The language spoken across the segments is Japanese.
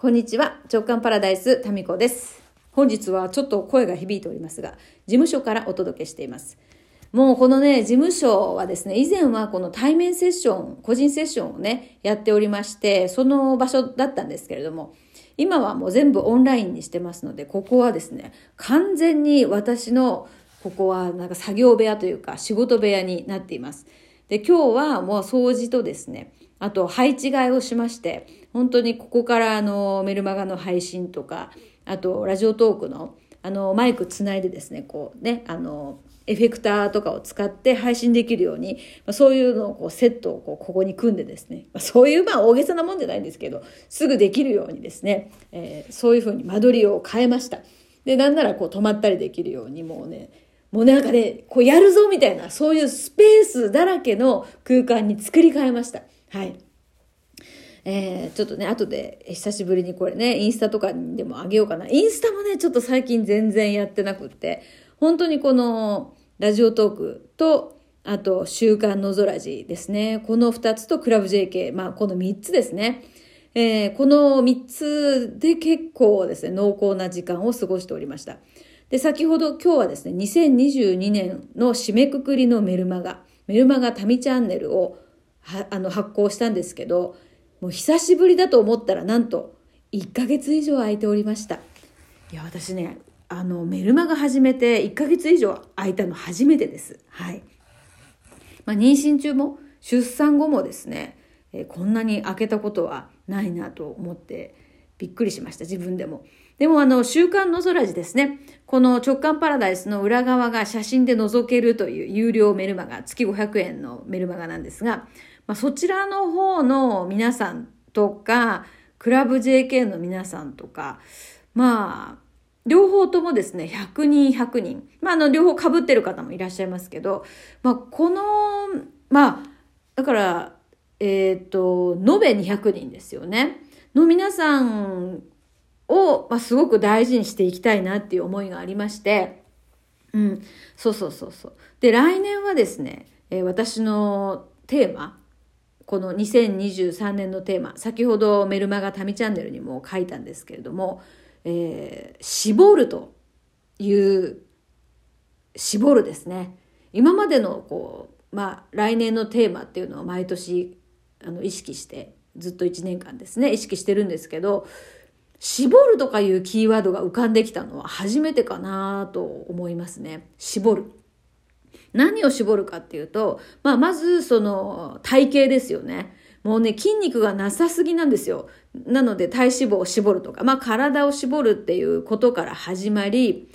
こんにちは。直感パラダイス、タミコです。本日はちょっと声が響いておりますが、事務所からお届けしています。もうこのね、事務所はですね、以前はこの対面セッション、個人セッションをね、やっておりまして、その場所だったんですけれども、今はもう全部オンラインにしてますので、ここはですね、完全に私の、ここはなんか作業部屋というか仕事部屋になっています。で、今日はもう掃除とですね、あと配置替えをしまして、本当にここからあのメルマガの配信とか、あとラジオトークのあのマイクつないでですね、こうね、あの、エフェクターとかを使って配信できるように、ま、そういうのをこうセットをこうここに組んでですね、ま、そういうまあ大げさなもんじゃないんですけど、すぐできるようにですね、えー、そういうふうに間取りを変えました。で、なんならこう止まったりできるようにもうね、もうなんかね、こうやるぞみたいな、そういうスペースだらけの空間に作り変えました。はい。えー、ちょっとね、後で久しぶりにこれね、インスタとかにでもあげようかな。インスタもね、ちょっと最近全然やってなくって、本当にこのラジオトークと、あと、週刊のぞらじですね。この2つとクラブ JK、まあこの3つですね。えー、この3つで結構ですね、濃厚な時間を過ごしておりました。で、先ほど今日はですね、2022年の締めくくりのメルマガ、メルマガタミチャンネルをあの発行したんですけど、もう久しぶりだと思ったらなんと1ヶ月以上空いておりました。いや、私ね、あの、メルマガ始めて1ヶ月以上空いたの初めてです。はい。まあ、妊娠中も出産後もですね、えー、こんなに開けたことはないなと思ってびっくりしました、自分でも。でもあの、週刊の空地ですね。この直感パラダイスの裏側が写真で覗けるという有料メルマガ、月500円のメルマガなんですが、まあ、そちらの方の皆さんとか、クラブ JK の皆さんとか、まあ、両方ともですね、100人100人。まあ、あの、両方被ってる方もいらっしゃいますけど、まあ、この、まあ、だから、えっ、ー、と、延べ200人ですよね。の皆さんを、まあ、すごく大事にしていきたいなっていう思いがありまして、うん、そうそうそうそう。で、来年はですね、えー、私のテーマ、この2023年のテーマ、先ほどメルマガタミチャンネルにも書いたんですけれども、えー、絞るという、絞るですね。今までのこう、まあ来年のテーマっていうのを毎年あの意識して、ずっと1年間ですね、意識してるんですけど、絞るとかいうキーワードが浮かんできたのは初めてかなと思いますね。絞る。何を絞るかっていうと、まあ、まずその体型ですよね。もうね、筋肉がなさすぎなんですよ。なので体脂肪を絞るとか、まあ体を絞るっていうことから始まり、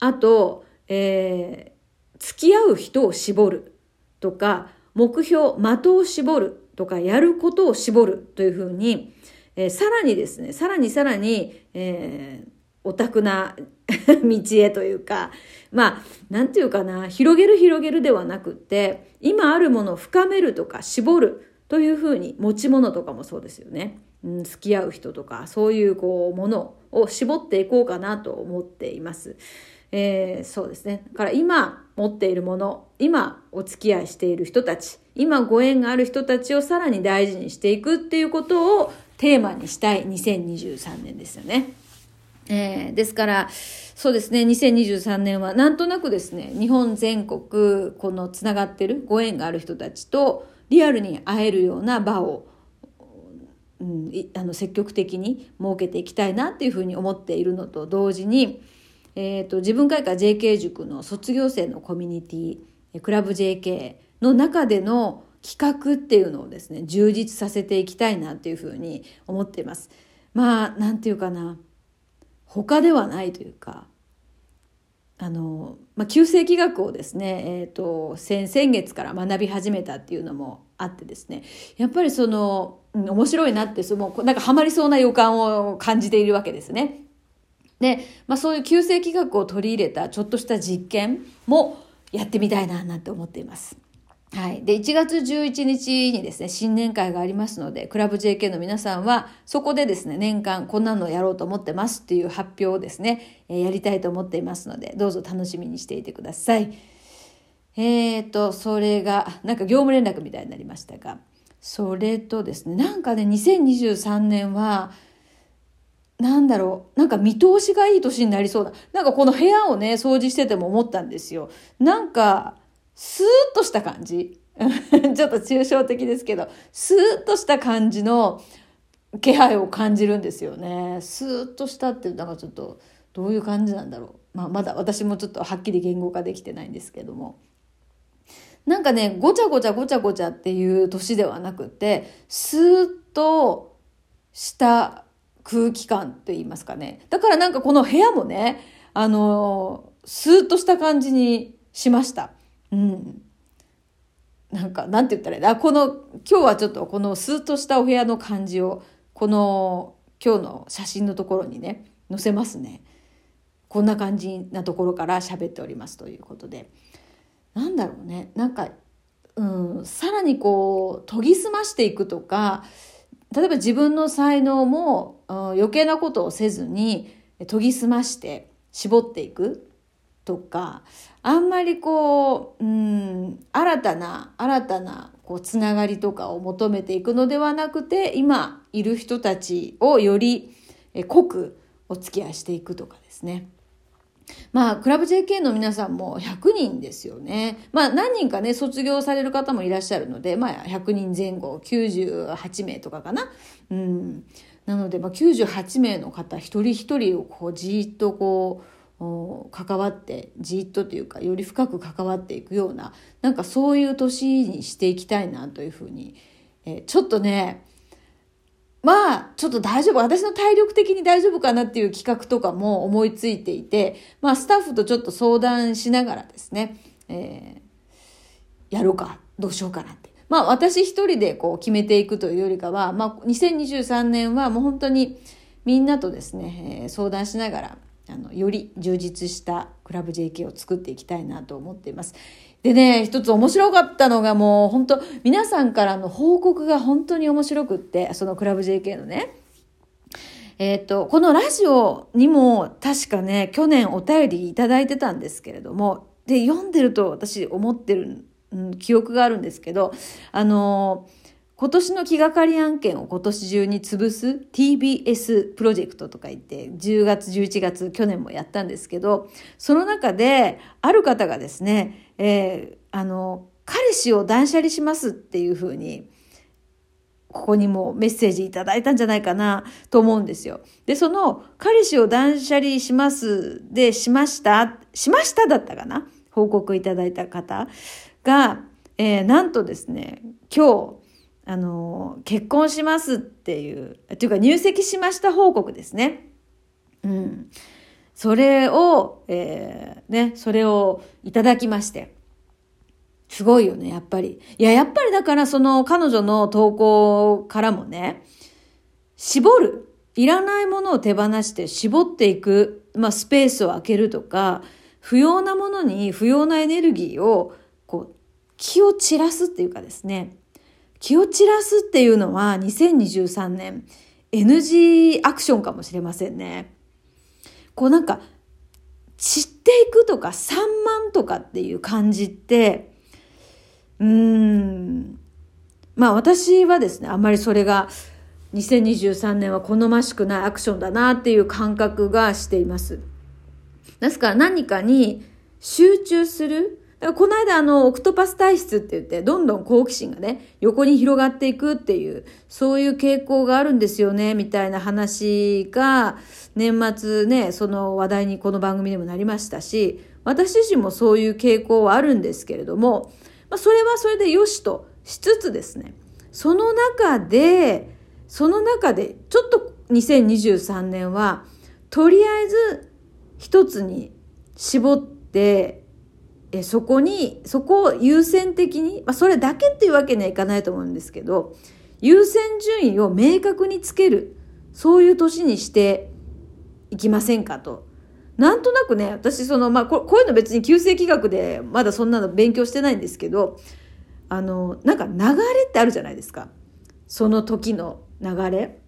あと、えー、付き合う人を絞るとか、目標、的を絞るとか、やることを絞るというふうに、えー、さらにですね、さらにさらに、えー、オタクな 道へというか、まあ、なんていうかな、広げる広げるではなくって、今あるものを深めるとか絞るというふうに、持ち物とかもそうですよね。うん、付き合う人とか、そういうこう、ものを絞っていこうかなと思っています。えー、そうですね。だから今持っているもの、今お付き合いしている人たち、今ご縁がある人たちをさらに大事にしていくっていうことをテーマにしたい2023年ですよね。えー、ですから、そうですね、2023年はなんとなくですね、日本全国、このつながってるご縁がある人たちとリアルに会えるような場を、うん、あの積極的に設けていきたいなっていうふうに思っているのと同時に、えーと、自分会館 JK 塾の卒業生のコミュニティクラブ JK の中での企画っていうのをですね充実させていきたいなっていうふうに思っています。まあなんていうかな他ではないというか、あの、まあ、旧世紀学をですね、えっ、ー、と、先、先月から学び始めたっていうのもあってですね、やっぱりその、うん、面白いなって、その、なんかハマりそうな予感を感じているわけですね。で、まあそういう旧世紀学を取り入れたちょっとした実験もやってみたいな、なんて思っています。はい。で、1月11日にですね、新年会がありますので、クラブ JK の皆さんは、そこでですね、年間こんなのやろうと思ってますっていう発表をですね、やりたいと思っていますので、どうぞ楽しみにしていてください。えーと、それが、なんか業務連絡みたいになりましたが、それとですね、なんかね、2023年は、なんだろう、なんか見通しがいい年になりそうだ。なんかこの部屋をね、掃除してても思ったんですよ。なんか、スーッとした感じ。ちょっと抽象的ですけど、スーッとした感じの気配を感じるんですよね。スーッとしたって、なんかちょっと、どういう感じなんだろう。まあ、まだ私もちょっとはっきり言語化できてないんですけども。なんかね、ごちゃごちゃごちゃごちゃっていう年ではなくて、スーッとした空気感って言いますかね。だからなんかこの部屋もね、あの、スーッとした感じにしました。うん。なんか、なんて言ったらいい？んだ。この、今日はちょっとこのスーッとしたお部屋の感じを、この今日の写真のところにね、載せますね。こんな感じなところから喋っておりますということで。なんだろうね。なんか、うん、さらにこう、研ぎ澄ましていくとか、例えば自分の才能も、うん、余計なことをせずに研ぎ澄まして絞っていくとかあんまりこう、うん、新たな新たなこうつながりとかを求めていくのではなくて今いる人たちをより濃くお付き合いしていくとかですね。まあ、クラブ JK の皆さんも100人ですよね。まあ、何人かね、卒業される方もいらっしゃるので、まあ、100人前後、98名とかかな。うん。なので、まあ、98名の方、一人一人をこう、じーっとこう、関わって、じっとというか、より深く関わっていくような、なんかそういう年にしていきたいなというふうに、えー、ちょっとね、まあ、ちょっと大丈夫。私の体力的に大丈夫かなっていう企画とかも思いついていて、まあ、スタッフとちょっと相談しながらですね、えー、やろうか、どうしようかなって。まあ、私一人でこう決めていくというよりかは、まあ、2023年はもう本当にみんなとですね、えー、相談しながら、あの、より充実したクラブ JK を作っていきたいなと思っています。でね、一つ面白かったのがもう本当皆さんからの報告が本当に面白くって、そのクラブ JK のね。えっ、ー、と、このラジオにも確かね、去年お便りいいてたんですけれども、で、読んでると私思ってる、うん、記憶があるんですけど、あのー今年の気がかり案件を今年中に潰す TBS プロジェクトとか言って10月11月去年もやったんですけどその中である方がですね、えー、あの彼氏を断捨離しますっていうふうにここにもメッセージいただいたんじゃないかなと思うんですよ。で、その彼氏を断捨離しますでしましたしましただったかな？報告いただいた方が、えー、なんとですね、今日あの、結婚しますっていう、というか入籍しました報告ですね。うん。それを、えー、ね、それをいただきまして。すごいよね、やっぱり。いや、やっぱりだからその彼女の投稿からもね、絞る。いらないものを手放して絞っていく。まあ、スペースを空けるとか、不要なものに不要なエネルギーを、こう、気を散らすっていうかですね、気を散らすっていうのは2023年 NG アクションかもしれませんね。こうなんか散っていくとか散漫とかっていう感じってうーんまあ私はですねあんまりそれが2023年は好ましくないアクションだなっていう感覚がしています。ですから何かに集中するだからこの間あの、オクトパス体質って言って、どんどん好奇心がね、横に広がっていくっていう、そういう傾向があるんですよね、みたいな話が、年末ね、その話題にこの番組でもなりましたし、私自身もそういう傾向はあるんですけれども、まあ、それはそれで良しとしつつですね、その中で、その中で、ちょっと2023年は、とりあえず一つに絞って、えそこにそこを優先的に、まあ、それだけっていうわけにはいかないと思うんですけど優先順位を明確につけるそういう年にしていきませんかと。なんとなくね私その、まあ、ここういうの別に旧世紀学でまだそんなの勉強してないんですけどあのなんか流れってあるじゃないですかその時の流れ。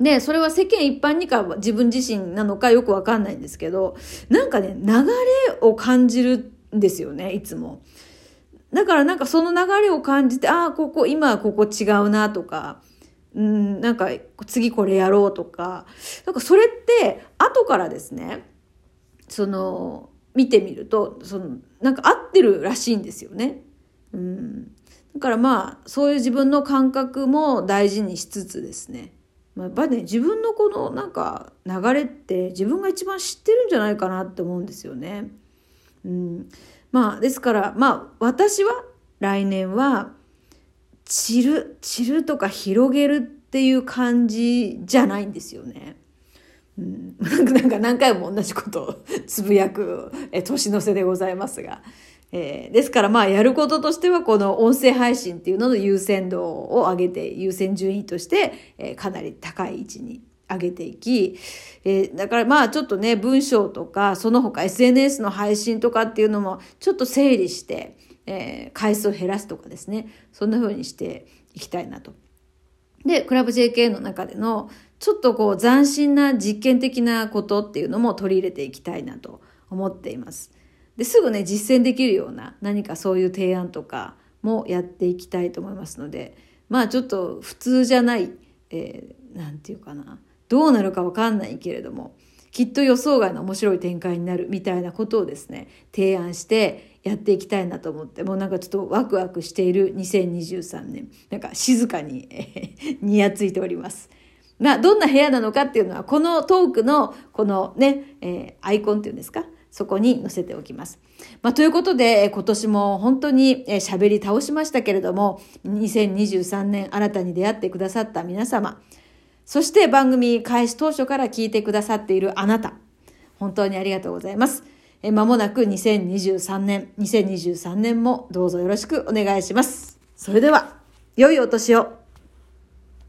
で、それは世間一般にか自分自身なのかよくわかんないんですけど、なんかね、流れを感じるですよね、いつも。だからなんかその流れを感じて、ああ、ここ、今ここ違うなとか、うん、なんか次これやろうとか、なんかそれって後からですね、その、見てみると、その、なんか合ってるらしいんですよね。うん。だからまあ、そういう自分の感覚も大事にしつつですね。まあ、やっぱね、自分のこのなんか流れって自分が一番知ってるんじゃないかなって思うんですよね。うん。まあ、ですから、まあ、私は来年は、散る、散るとか広げるっていう感じじゃないんですよね。うん、なんか何回も同じことをつぶやくえ年の瀬でございますが。えー、ですからまあやることとしてはこの音声配信っていうのの優先度を上げて優先順位として、えー、かなり高い位置に上げていき、えー、だからまあちょっとね文章とかその他 SNS の配信とかっていうのもちょっと整理して、えー、回数を減らすとかですねそんな風にしていきたいなと。でクラブ JK の中でのちょっとこう斬新な実験的なことっていうのも取り入れていきたいなと思っています。ですぐね実践できるような何かそういう提案とかもやっていきたいと思いますのでまあちょっと普通じゃない、えー、なんていうかなどうなるかわかんないけれどもきっと予想外の面白い展開になるみたいなことをですね提案してやっていきたいなと思ってもうなんかちょっとワクワクしている2023年なんか静かに、にやついております。まあ、どんな部屋なのかっていうのは、このトークの、このね、えー、アイコンっていうんですか？そこに載せておきます。まあ、ということで、今年も本当に喋り倒しましたけれども、2023年新たに出会ってくださった皆様、そして番組開始当初から聞いてくださっているあなた、本当にありがとうございます。えまもなく2023年、2023年もどうぞよろしくお願いします。それでは、良いお年を。